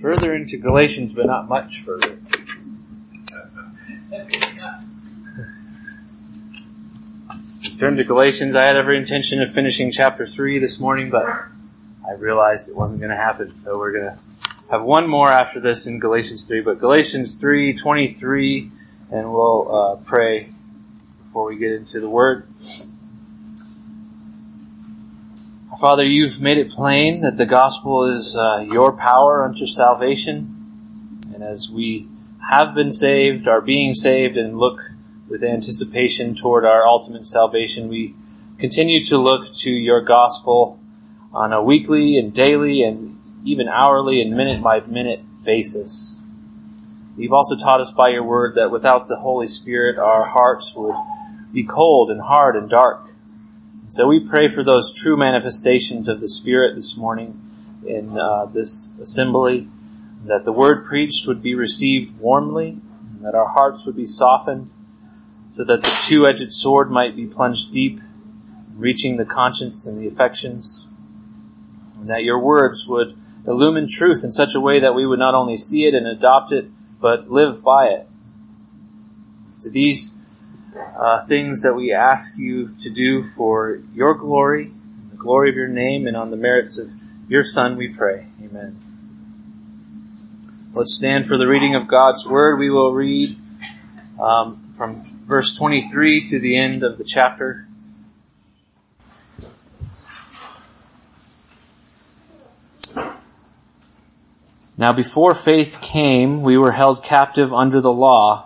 further into Galatians, but not much further. Turn to Galatians. I had every intention of finishing chapter 3 this morning, but I realized it wasn't going to happen. So we're going to have one more after this in Galatians 3, but Galatians 3, 23, and we'll uh, pray before we get into the Word. Father, you've made it plain that the gospel is uh, your power unto salvation. And as we have been saved, are being saved, and look with anticipation toward our ultimate salvation, we continue to look to your gospel on a weekly and daily and even hourly and minute by minute basis. You've also taught us by your word that without the Holy Spirit, our hearts would be cold and hard and dark. So we pray for those true manifestations of the Spirit this morning in uh, this assembly, that the word preached would be received warmly, that our hearts would be softened, so that the two-edged sword might be plunged deep, reaching the conscience and the affections, and that your words would illumine truth in such a way that we would not only see it and adopt it, but live by it. To these uh, things that we ask you to do for your glory, the glory of your name, and on the merits of your Son, we pray. Amen. Let's stand for the reading of God's Word. We will read um, from verse 23 to the end of the chapter. Now before faith came, we were held captive under the law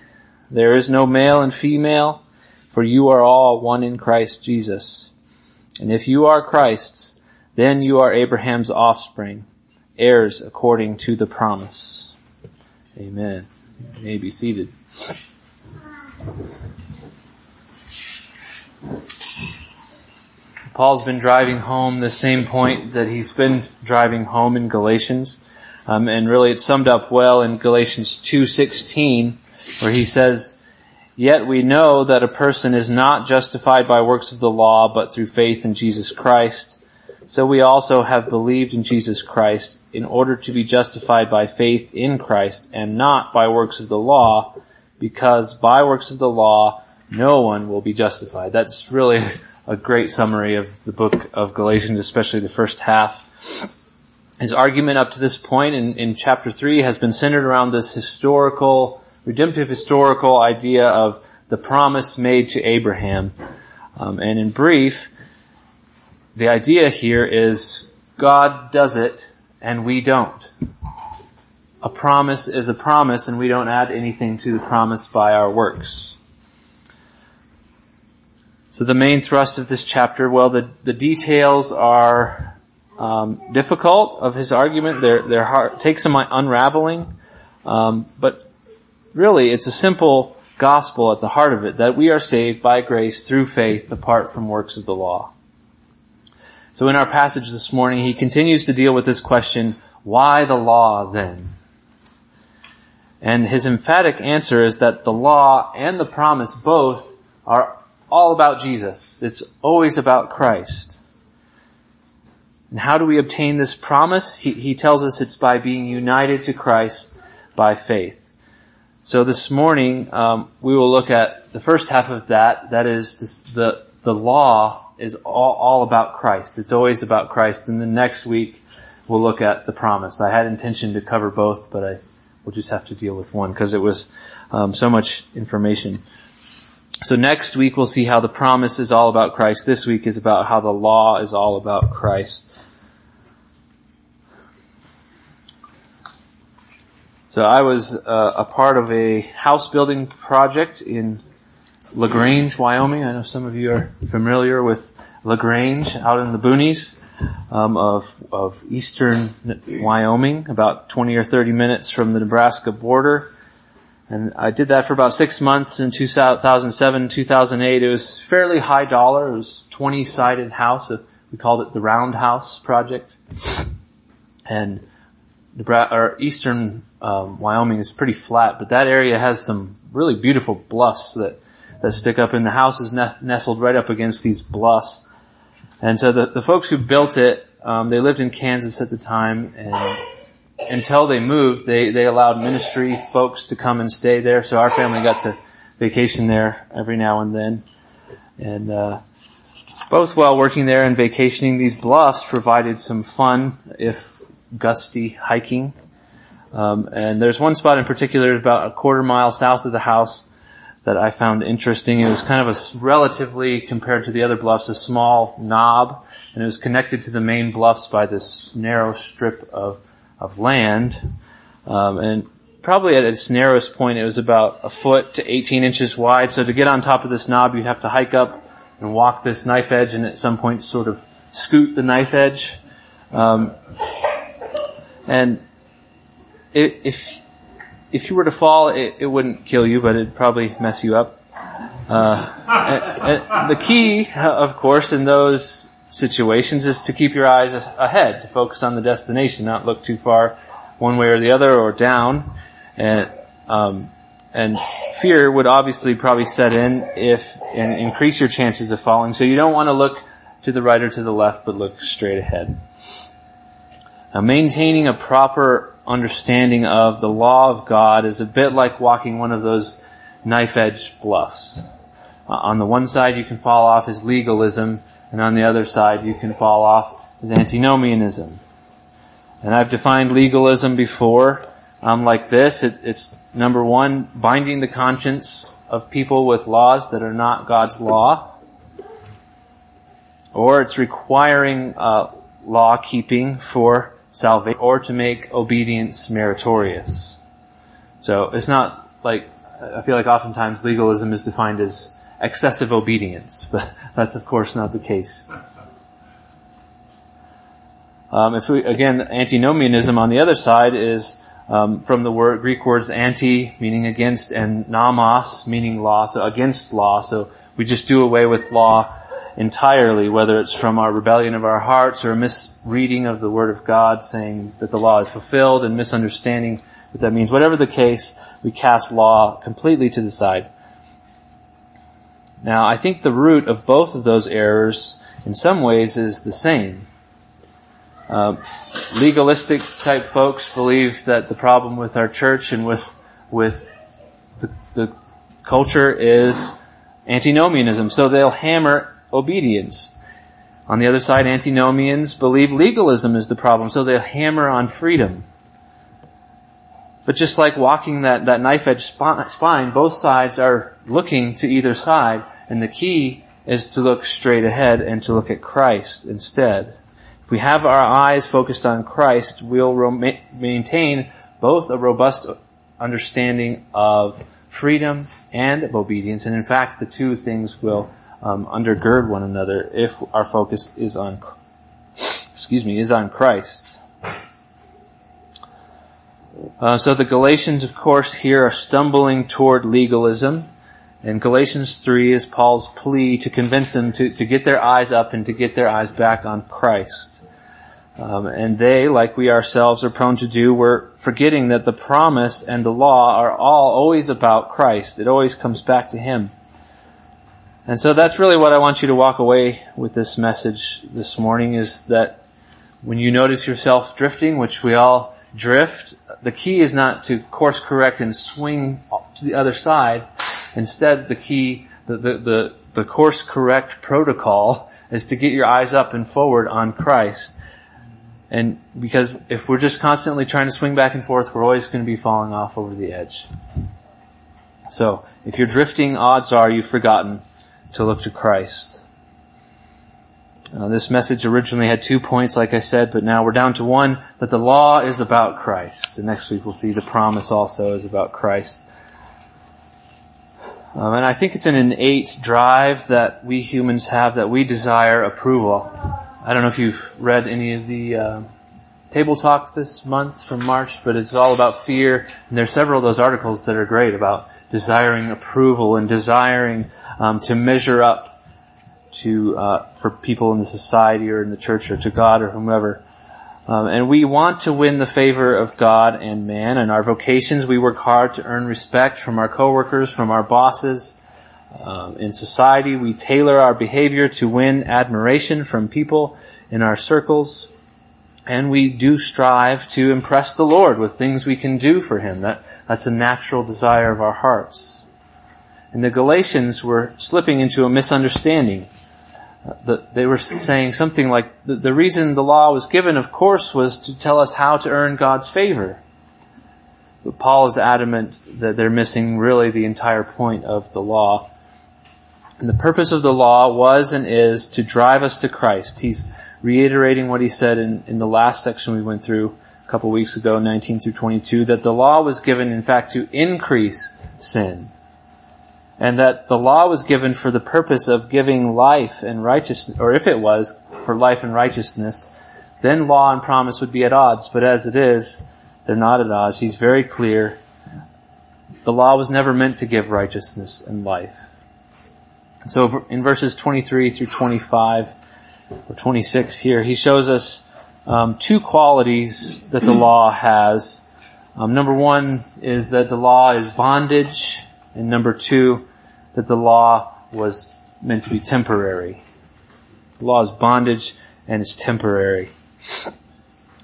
there is no male and female, for you are all one in Christ Jesus. And if you are Christ's, then you are Abraham's offspring, heirs according to the promise. Amen. You may be seated. Paul's been driving home the same point that he's been driving home in Galatians. Um, and really it's summed up well in Galatians 2.16 where he says, Yet we know that a person is not justified by works of the law, but through faith in Jesus Christ. So we also have believed in Jesus Christ in order to be justified by faith in Christ and not by works of the law, because by works of the law, no one will be justified. That's really a great summary of the book of Galatians, especially the first half. His argument up to this point in, in chapter 3 has been centered around this historical redemptive historical idea of the promise made to Abraham. Um, and in brief, the idea here is God does it and we don't. A promise is a promise and we don't add anything to the promise by our works. So the main thrust of this chapter, well, the, the details are um, difficult of his argument. They're, they're hard, take some unraveling, um, but really it's a simple gospel at the heart of it, that we are saved by grace through faith apart from works of the law. So in our passage this morning, he continues to deal with this question, why the law then? And his emphatic answer is that the law and the promise both are all about Jesus. It's always about Christ. And how do we obtain this promise? He, he tells us it's by being united to Christ by faith. So this morning um, we will look at the first half of that. That is the the law is all, all about Christ. It's always about Christ. And then next week we'll look at the promise. I had intention to cover both, but I will just have to deal with one because it was um, so much information. So next week we'll see how the promise is all about Christ. This week is about how the law is all about Christ. So I was uh, a part of a house building project in LaGrange, Wyoming. I know some of you are familiar with LaGrange out in the boonies. um, of of eastern Wyoming, about 20 or 30 minutes from the Nebraska border. And I did that for about six months in 2007, 2008. It was fairly high dollar. It was 20 sided house. We called it the Round House Project. And Nebraska, or eastern um, Wyoming is pretty flat, but that area has some really beautiful bluffs that that stick up, and the house is nestled right up against these bluffs. And so the, the folks who built it, um, they lived in Kansas at the time, and until they moved, they they allowed ministry folks to come and stay there. So our family got to vacation there every now and then, and uh, both while working there and vacationing, these bluffs provided some fun, if gusty, hiking. Um, and there's one spot in particular about a quarter mile south of the house that I found interesting. It was kind of a relatively, compared to the other bluffs, a small knob, and it was connected to the main bluffs by this narrow strip of, of land. Um, and probably at its narrowest point, it was about a foot to 18 inches wide. So to get on top of this knob, you'd have to hike up and walk this knife edge, and at some point, sort of scoot the knife edge. Um, and if if you were to fall, it, it wouldn't kill you, but it'd probably mess you up. Uh, and, and the key, of course, in those situations is to keep your eyes ahead, to focus on the destination, not look too far one way or the other or down. And, um, and fear would obviously probably set in if, and increase your chances of falling. So you don't want to look to the right or to the left, but look straight ahead. Now maintaining a proper understanding of the law of God is a bit like walking one of those knife edge bluffs. Uh, on the one side you can fall off as legalism, and on the other side you can fall off as antinomianism. And I've defined legalism before um, like this. It, it's number one, binding the conscience of people with laws that are not God's law. Or it's requiring uh, law keeping for salvation or to make obedience meritorious. So it's not like, I feel like oftentimes legalism is defined as excessive obedience, but that's of course not the case. Um, if we, again, antinomianism on the other side is um, from the word Greek words anti, meaning against, and nomos, meaning law, so against law. So we just do away with law entirely, whether it's from our rebellion of our hearts or a misreading of the Word of God saying that the law is fulfilled and misunderstanding what that means. Whatever the case, we cast law completely to the side. Now, I think the root of both of those errors in some ways is the same. Uh, legalistic type folks believe that the problem with our church and with with the, the culture is antinomianism. So they'll hammer obedience. On the other side, antinomians believe legalism is the problem, so they hammer on freedom. But just like walking that, that knife edge spine, both sides are looking to either side, and the key is to look straight ahead and to look at Christ instead. If we have our eyes focused on Christ, we'll maintain both a robust understanding of freedom and of obedience, and in fact, the two things will um, undergird one another if our focus is on, excuse me, is on Christ. Uh, so the Galatians, of course, here are stumbling toward legalism. And Galatians 3 is Paul's plea to convince them to, to get their eyes up and to get their eyes back on Christ. Um, and they, like we ourselves are prone to do, we're forgetting that the promise and the law are all always about Christ. It always comes back to Him. And so that's really what I want you to walk away with this message this morning is that when you notice yourself drifting, which we all drift, the key is not to course correct and swing to the other side. Instead, the key, the, the, the, the course correct protocol is to get your eyes up and forward on Christ. And because if we're just constantly trying to swing back and forth, we're always going to be falling off over the edge. So, if you're drifting, odds are you've forgotten to look to Christ. Uh, this message originally had two points, like I said, but now we're down to one, that the law is about Christ. And next week we'll see the promise also is about Christ. Um, and I think it's an innate drive that we humans have that we desire approval. I don't know if you've read any of the uh, table talk this month from March, but it's all about fear. And there's several of those articles that are great about desiring approval and desiring um, to measure up to uh, for people in the society or in the church or to God or whomever. Um, and we want to win the favor of God and man. In our vocations, we work hard to earn respect from our coworkers, from our bosses. Um, in society, we tailor our behavior to win admiration from people in our circles. And we do strive to impress the Lord with things we can do for Him. That, that's a natural desire of our hearts. And the Galatians were slipping into a misunderstanding the, they were saying something like the, reason the law was given, of course, was to tell us how to earn God's favor. But Paul is adamant that they're missing really the entire point of the law. And the purpose of the law was and is to drive us to Christ. He's reiterating what he said in, in the last section we went through couple weeks ago, 19 through 22, that the law was given in fact to increase sin and that the law was given for the purpose of giving life and righteousness, or if it was for life and righteousness, then law and promise would be at odds. But as it is, they're not at odds. He's very clear. The law was never meant to give righteousness and life. So in verses 23 through 25, or 26 here, he shows us um, two qualities that the law has. Um, number one is that the law is bondage, and number two that the law was meant to be temporary. The law is bondage and is temporary.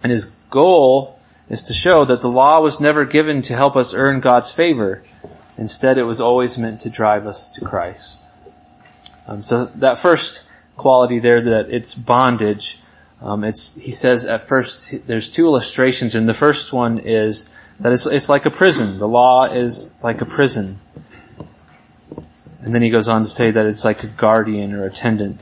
And his goal is to show that the law was never given to help us earn God's favor. Instead, it was always meant to drive us to Christ. Um, so that first quality there, that it's bondage, um, it's he says at first there's two illustrations, and the first one is that it's it's like a prison. The law is like a prison. And then he goes on to say that it's like a guardian or attendant.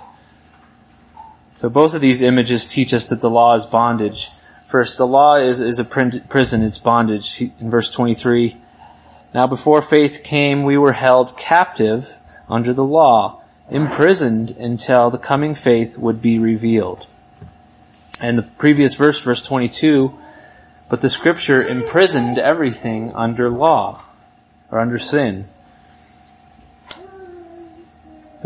So both of these images teach us that the law is bondage. First, the law is, is a prison, it's bondage. In verse 23, now before faith came, we were held captive under the law, imprisoned until the coming faith would be revealed. And the previous verse, verse 22, but the scripture imprisoned everything under law, or under sin.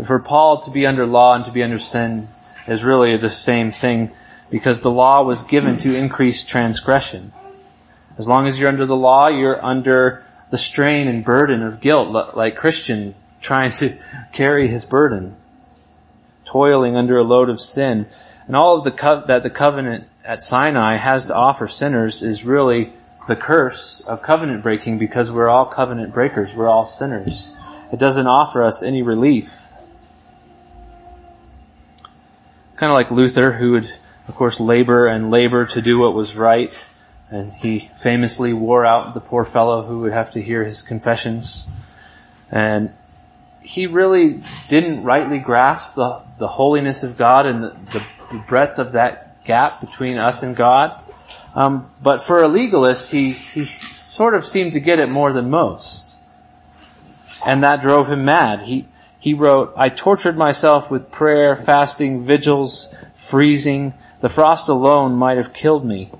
For Paul to be under law and to be under sin is really the same thing because the law was given to increase transgression. As long as you're under the law, you're under the strain and burden of guilt, like Christian trying to carry his burden, toiling under a load of sin. And all of the co- that the covenant at Sinai has to offer sinners is really the curse of covenant breaking because we're all covenant breakers. We're all sinners. It doesn't offer us any relief. Kind of like Luther, who would, of course, labor and labor to do what was right. And he famously wore out the poor fellow who would have to hear his confessions. And he really didn't rightly grasp the, the holiness of God and the, the breadth of that gap between us and God. Um, but for a legalist, he, he sort of seemed to get it more than most. And that drove him mad. He, he wrote, I tortured myself with prayer, fasting, vigils, freezing. The frost alone might have killed me.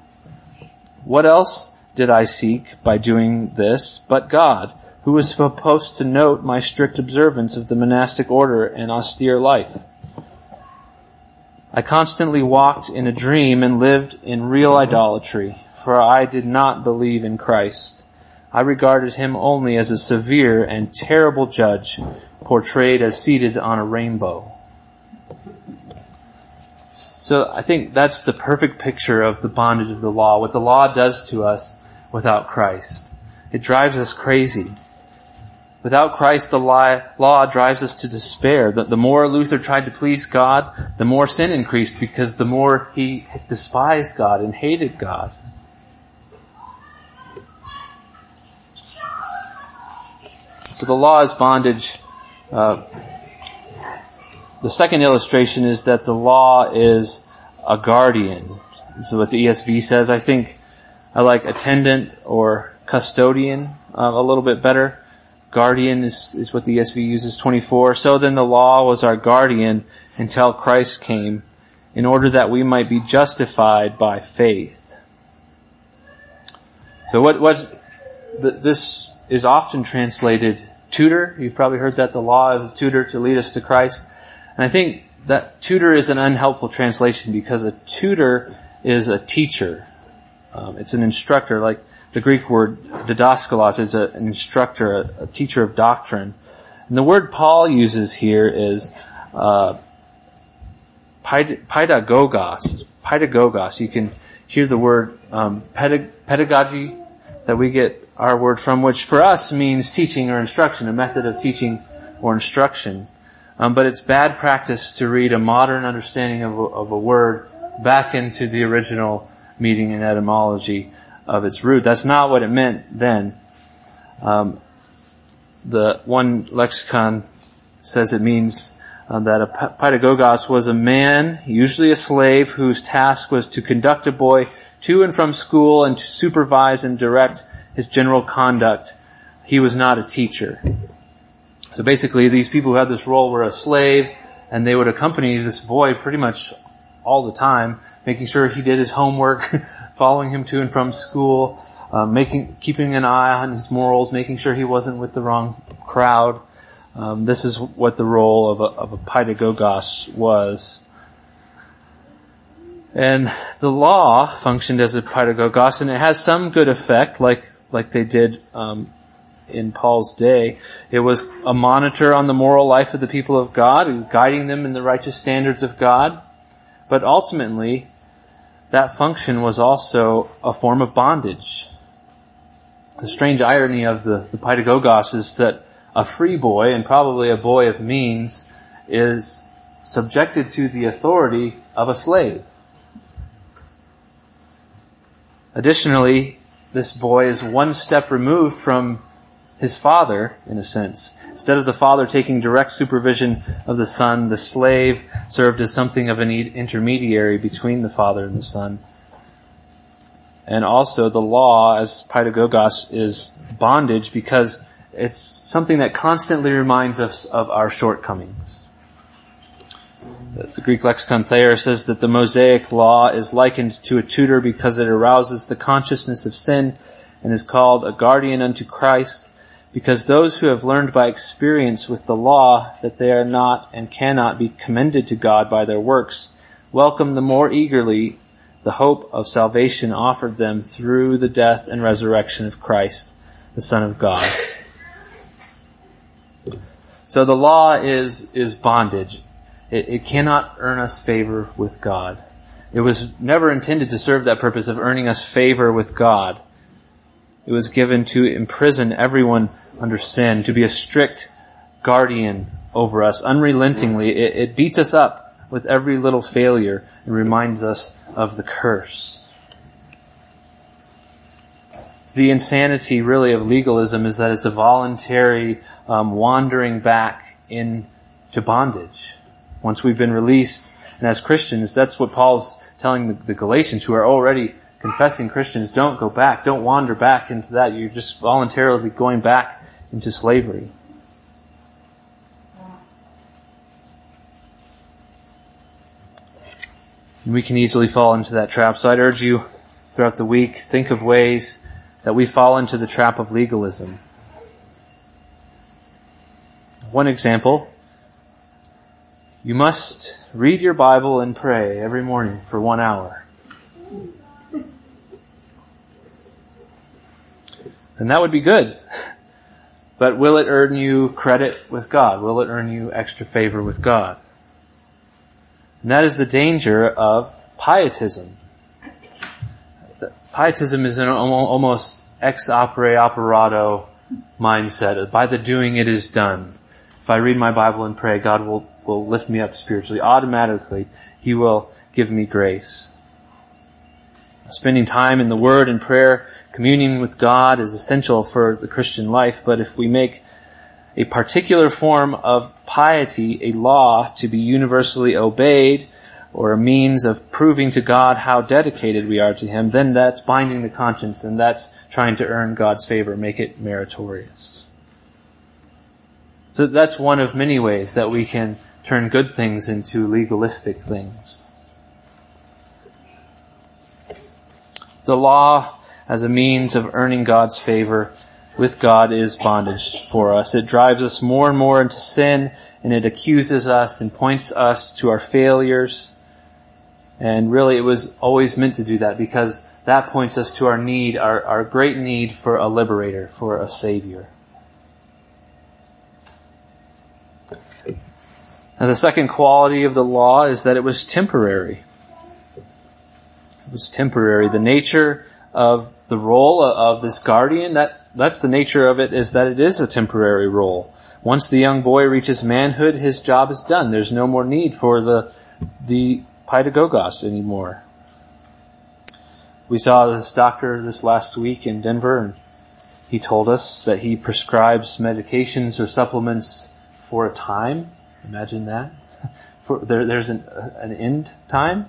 What else did I seek by doing this but God, who was supposed to note my strict observance of the monastic order and austere life? I constantly walked in a dream and lived in real mm-hmm. idolatry, for I did not believe in Christ. I regarded him only as a severe and terrible judge portrayed as seated on a rainbow. So I think that's the perfect picture of the bondage of the law, what the law does to us without Christ. It drives us crazy. Without Christ, the law drives us to despair. The, the more Luther tried to please God, the more sin increased because the more he despised God and hated God. So the law is bondage uh, the second illustration is that the law is a guardian. This is what the ESV says. I think I like attendant or custodian uh, a little bit better. Guardian is, is what the ESV uses, 24. So then the law was our guardian until Christ came in order that we might be justified by faith. So what, what, this is often translated tutor. You've probably heard that the law is a tutor to lead us to Christ. And I think that tutor is an unhelpful translation because a tutor is a teacher. Um, it's an instructor, like the Greek word didaskalos is a, an instructor, a, a, teacher of doctrine. And the word Paul uses here is uh, pedagogos. Pedagogos. You can hear the word um, pedag- pedagogy that we get our word from, which for us means teaching or instruction, a method of teaching or instruction. Um, but it's bad practice to read a modern understanding of a, of a word back into the original meaning and etymology of its root. That's not what it meant then. Um, the one lexicon says it means uh, that a pedagogos was a man, usually a slave, whose task was to conduct a boy to and from school and to supervise and direct his general conduct. He was not a teacher. So basically these people who had this role were a slave and they would accompany this boy pretty much all the time, making sure he did his homework, following him to and from school, uh, making, keeping an eye on his morals, making sure he wasn't with the wrong crowd. Um, this is what the role of a, of a pedagogos was. And the law functioned as a pedagogos, and it has some good effect, like like they did um, in Paul's day. It was a monitor on the moral life of the people of God, and guiding them in the righteous standards of God. But ultimately, that function was also a form of bondage. The strange irony of the, the pedagogos is that a free boy, and probably a boy of means, is subjected to the authority of a slave. Additionally, this boy is one step removed from his father, in a sense. Instead of the father taking direct supervision of the son, the slave served as something of an intermediary between the father and the son. And also the law, as pedagogos, is bondage because it's something that constantly reminds us of our shortcomings. The Greek lexicon Thayer says that the Mosaic law is likened to a tutor because it arouses the consciousness of sin and is called a guardian unto Christ because those who have learned by experience with the law that they are not and cannot be commended to God by their works welcome the more eagerly the hope of salvation offered them through the death and resurrection of Christ, the Son of God. So the law is, is bondage. It, it cannot earn us favor with God. It was never intended to serve that purpose of earning us favor with God. It was given to imprison everyone under sin, to be a strict guardian over us unrelentingly. It, it beats us up with every little failure and reminds us of the curse. The insanity really of legalism is that it's a voluntary um, wandering back into bondage once we've been released. And as Christians, that's what Paul's telling the, the Galatians who are already confessing Christians, don't go back, don't wander back into that. You're just voluntarily going back into slavery. We can easily fall into that trap. So I'd urge you throughout the week, think of ways that we fall into the trap of legalism. One example you must read your Bible and pray every morning for one hour. And that would be good. But will it earn you credit with God? Will it earn you extra favor with God? And that is the danger of pietism. Pietism is an almost ex opere operato mindset. By the doing it is done. If I read my Bible and pray, God will will lift me up spiritually. Automatically, He will give me grace. Spending time in the Word and prayer, Communion with God is essential for the Christian life, but if we make a particular form of piety a law to be universally obeyed or a means of proving to God how dedicated we are to Him, then that's binding the conscience and that's trying to earn God's favor, make it meritorious. So that's one of many ways that we can turn good things into legalistic things. The law as a means of earning God's favor with God is bondage for us. It drives us more and more into sin and it accuses us and points us to our failures. And really it was always meant to do that because that points us to our need, our, our great need for a liberator, for a savior. Now the second quality of the law is that it was temporary. It was temporary. The nature of the role of this guardian, that, that's the nature of it, is that it is a temporary role. Once the young boy reaches manhood, his job is done. There's no more need for the, the pedagogos anymore. We saw this doctor this last week in Denver and he told us that he prescribes medications or supplements for a time Imagine that. For, there, there's an, an end time.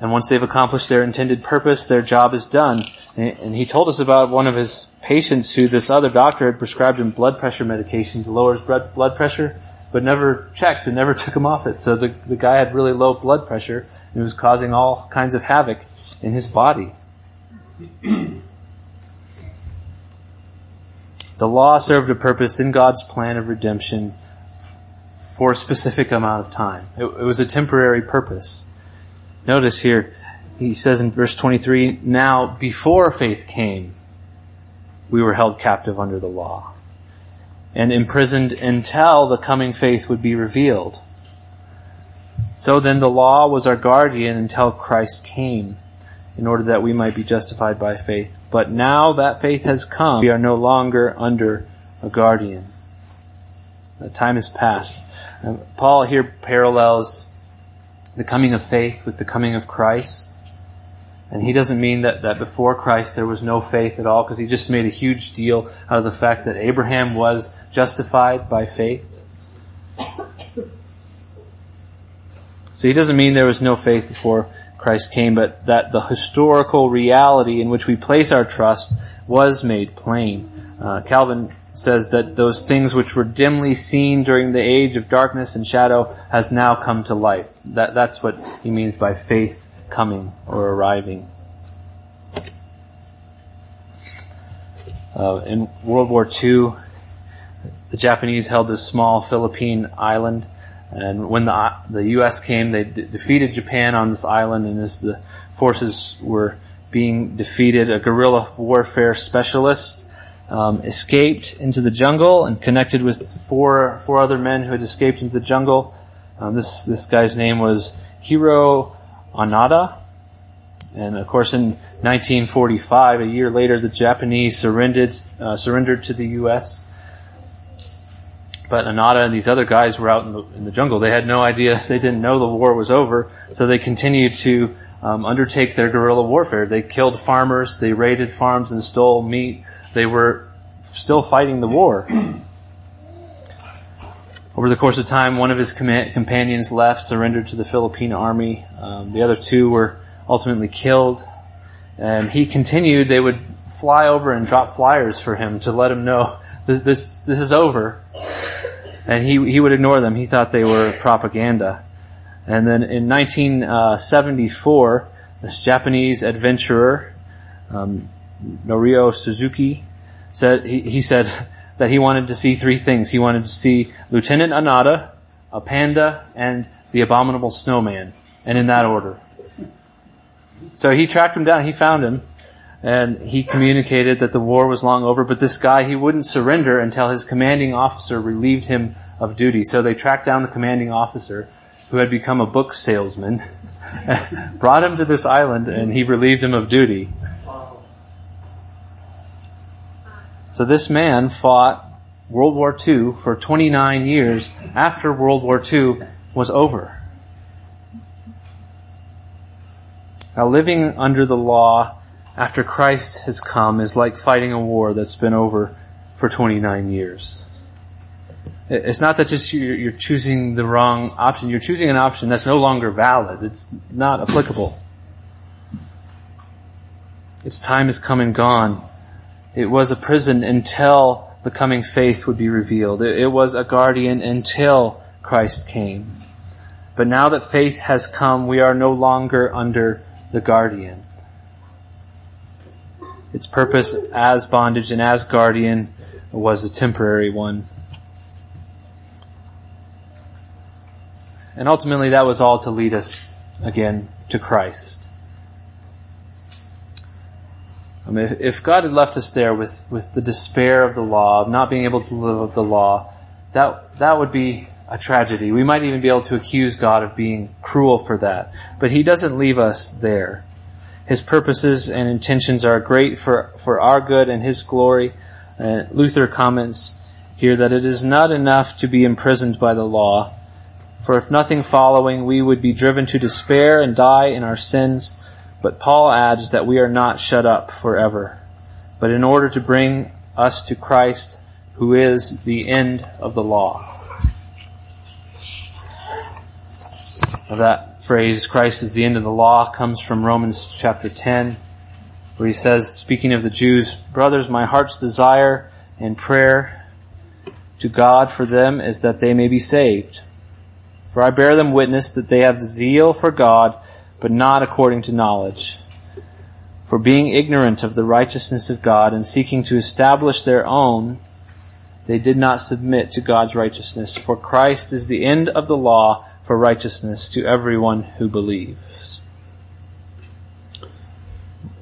And once they've accomplished their intended purpose, their job is done. And, he told us about one of his patients who this other doctor had prescribed him blood pressure medication to lower his blood, blood pressure, but never checked and never took him off it. So the, the guy had really low blood pressure and it was causing all kinds of havoc in his body. The law served a purpose in God's plan of redemption for a specific amount of time. It, it, was a temporary purpose. Notice here, he says in verse 23, now before faith came, we were held captive under the law and imprisoned until the coming faith would be revealed. So then the law was our guardian until Christ came in order that we might be justified by faith. But now that faith has come, we are no longer under a guardian. The time has passed. Paul here parallels the coming of faith with the coming of Christ. And he doesn't mean that, that before Christ there was no faith at all, because he just made a huge deal out of the fact that Abraham was justified by faith. So he doesn't mean there was no faith before Christ came, but that the historical reality in which we place our trust was made plain. Uh, Calvin says that those things which were dimly seen during the age of darkness and shadow has now come to light. That, that's what he means by faith coming or arriving. Uh, in World War II, the Japanese held a small Philippine island and when the, the U.S. came, they de- defeated Japan on this island, and as the forces were being defeated, a guerrilla warfare specialist um, escaped into the jungle and connected with four four other men who had escaped into the jungle. Um, this this guy's name was Hiro Onoda, and of course, in 1945, a year later, the Japanese surrendered uh, surrendered to the U.S. But Onoda and these other guys were out in the, in the jungle. They had no idea. They didn't know the war was over. So they continued to um, undertake their guerrilla warfare. They killed farmers. They raided farms and stole meat. They were still fighting the war. Over the course of time, one of his com- companions left, surrendered to the Philippine army. Um, the other two were ultimately killed. And he continued. They would fly over and drop flyers for him to let him know this this, this is over and he he would ignore them. He thought they were propaganda. And then in 1974, this Japanese adventurer um, Norio Suzuki said he, he said that he wanted to see three things. He wanted to see Lieutenant Onoda, a panda, and the abominable snowman, and in that order. So he tracked him down. He found him, and he communicated that the war was long over, but this guy, he wouldn't surrender until his commanding officer relieved him of duty. So they tracked down the commanding officer, who had become a book salesman, brought him to this island, and he relieved him of duty. So this man fought World War II for 29 years after World War II was over. Now living under the law after Christ has come is like fighting a war that's been over for 29 years. It's not that just you're choosing the wrong option. You're choosing an option that's no longer valid. It's not applicable. Its time has come and gone. It was a prison until the coming faith would be revealed. It was a guardian until Christ came. But now that faith has come, we are no longer under the guardian. Its purpose as bondage and as guardian was a temporary one. And ultimately that was all to lead us again to Christ. I mean, if, God had left us there with, with the despair of the law, of not being able to live up the law, that, that would be a tragedy. We might even be able to accuse God of being cruel for that. But He doesn't leave us there. His purposes and intentions are great for, for our good and His glory. Uh, Luther comments here that it is not enough to be imprisoned by the law, for if nothing following, we would be driven to despair and die in our sins. But Paul adds that we are not shut up forever, but in order to bring us to Christ, who is the end of the law. That phrase, Christ is the end of the law, comes from Romans chapter 10, where he says, speaking of the Jews, brothers, my heart's desire and prayer to God for them is that they may be saved. For I bear them witness that they have zeal for God, but not according to knowledge. For being ignorant of the righteousness of God and seeking to establish their own, they did not submit to God's righteousness. For Christ is the end of the law for righteousness to everyone who believes.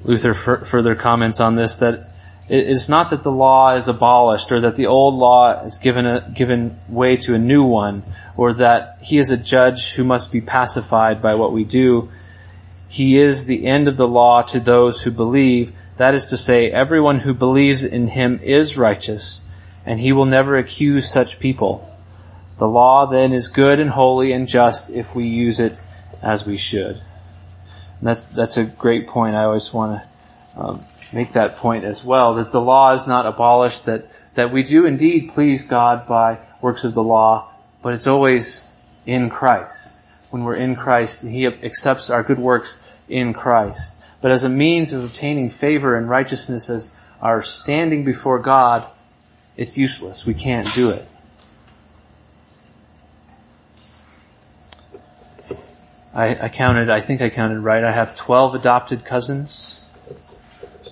Luther f- further comments on this that it is not that the law is abolished or that the old law is given a, given way to a new one or that he is a judge who must be pacified by what we do. He is the end of the law to those who believe. That is to say, everyone who believes in him is righteous and he will never accuse such people. The law then is good and holy and just if we use it as we should. And that's, that's a great point. I always want to um, make that point as well, that the law is not abolished, that, that we do indeed please God by works of the law, but it's always in Christ. When we're in Christ, He accepts our good works in Christ. But as a means of obtaining favor and righteousness as our standing before God, it's useless. We can't do it. I, I, counted, I think I counted right. I have 12 adopted cousins.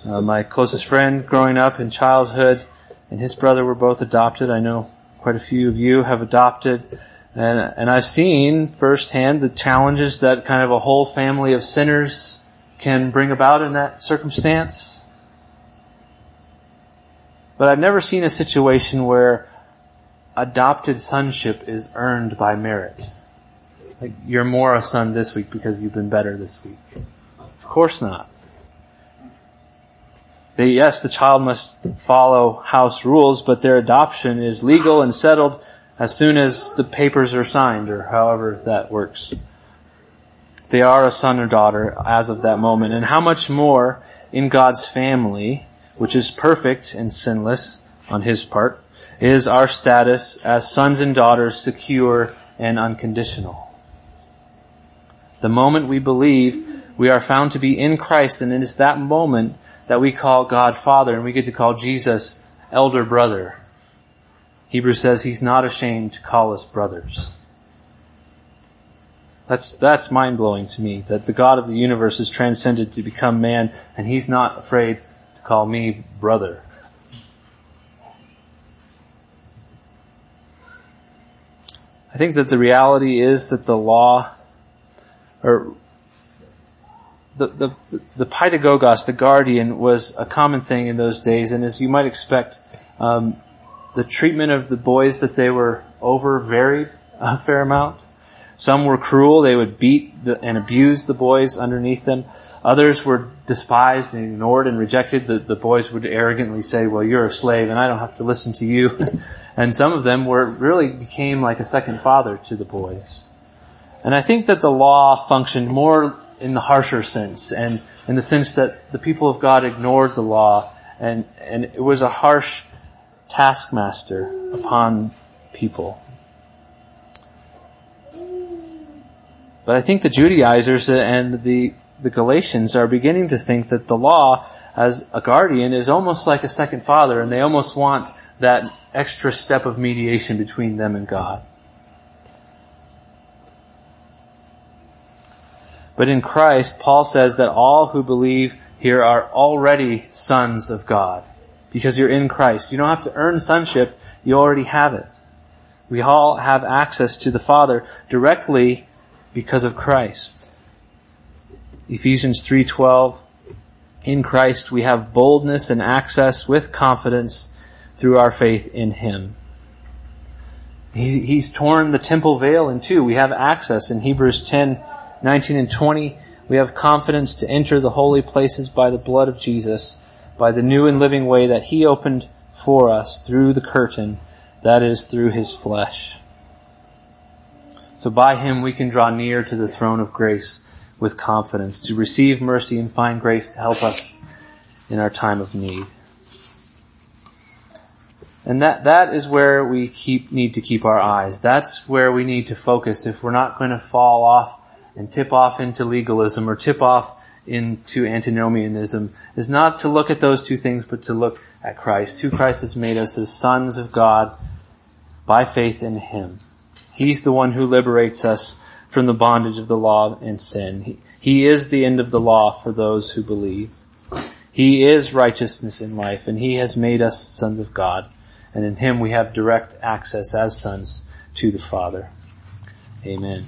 Uh, my closest friend growing up in childhood and his brother were both adopted. I know quite a few of you have adopted. And, and I've seen firsthand the challenges that kind of a whole family of sinners can bring about in that circumstance. But I've never seen a situation where adopted sonship is earned by merit. Like, you're more a son this week because you've been better this week. Of course not. They, yes, the child must follow house rules, but their adoption is legal and settled as soon as the papers are signed or however that works. They are a son or daughter as of that moment. And how much more in God's family, which is perfect and sinless on his part, is our status as sons and daughters secure and unconditional. The moment we believe, we are found to be in Christ and it is that moment that we call God Father and we get to call Jesus elder brother. Hebrews says he's not ashamed to call us brothers. That's, that's mind blowing to me that the God of the universe is transcended to become man and he's not afraid to call me brother. I think that the reality is that the law or the, the, the paidagogos, the guardian, was a common thing in those days, and as you might expect, um, the treatment of the boys that they were over varied a fair amount. Some were cruel; they would beat the, and abuse the boys underneath them. Others were despised and ignored and rejected. The, the boys would arrogantly say, "Well, you're a slave, and I don't have to listen to you." and some of them were really became like a second father to the boys. And I think that the law functioned more in the harsher sense and in the sense that the people of God ignored the law and, and it was a harsh taskmaster upon people. But I think the Judaizers and the, the Galatians are beginning to think that the law as a guardian is almost like a second father and they almost want that extra step of mediation between them and God. But in Christ, Paul says that all who believe here are already sons of God. Because you're in Christ. You don't have to earn sonship, you already have it. We all have access to the Father directly because of Christ. Ephesians 3:12 In Christ we have boldness and access with confidence through our faith in him. He, he's torn the temple veil in two. We have access in Hebrews 10, 19 and 20. We have confidence to enter the holy places by the blood of Jesus, by the new and living way that he opened for us through the curtain, that is through his flesh. So by him we can draw near to the throne of grace with confidence, to receive mercy and find grace to help us in our time of need. And that, that is where we keep, need to keep our eyes. That's where we need to focus if we're not going to fall off and tip off into legalism or tip off into antinomianism is not to look at those two things, but to look at Christ, who Christ has made us as sons of God by faith in Him. He's the one who liberates us from the bondage of the law and sin. He, he is the end of the law for those who believe. He is righteousness in life and He has made us sons of God and in Him we have direct access as sons to the Father. Amen.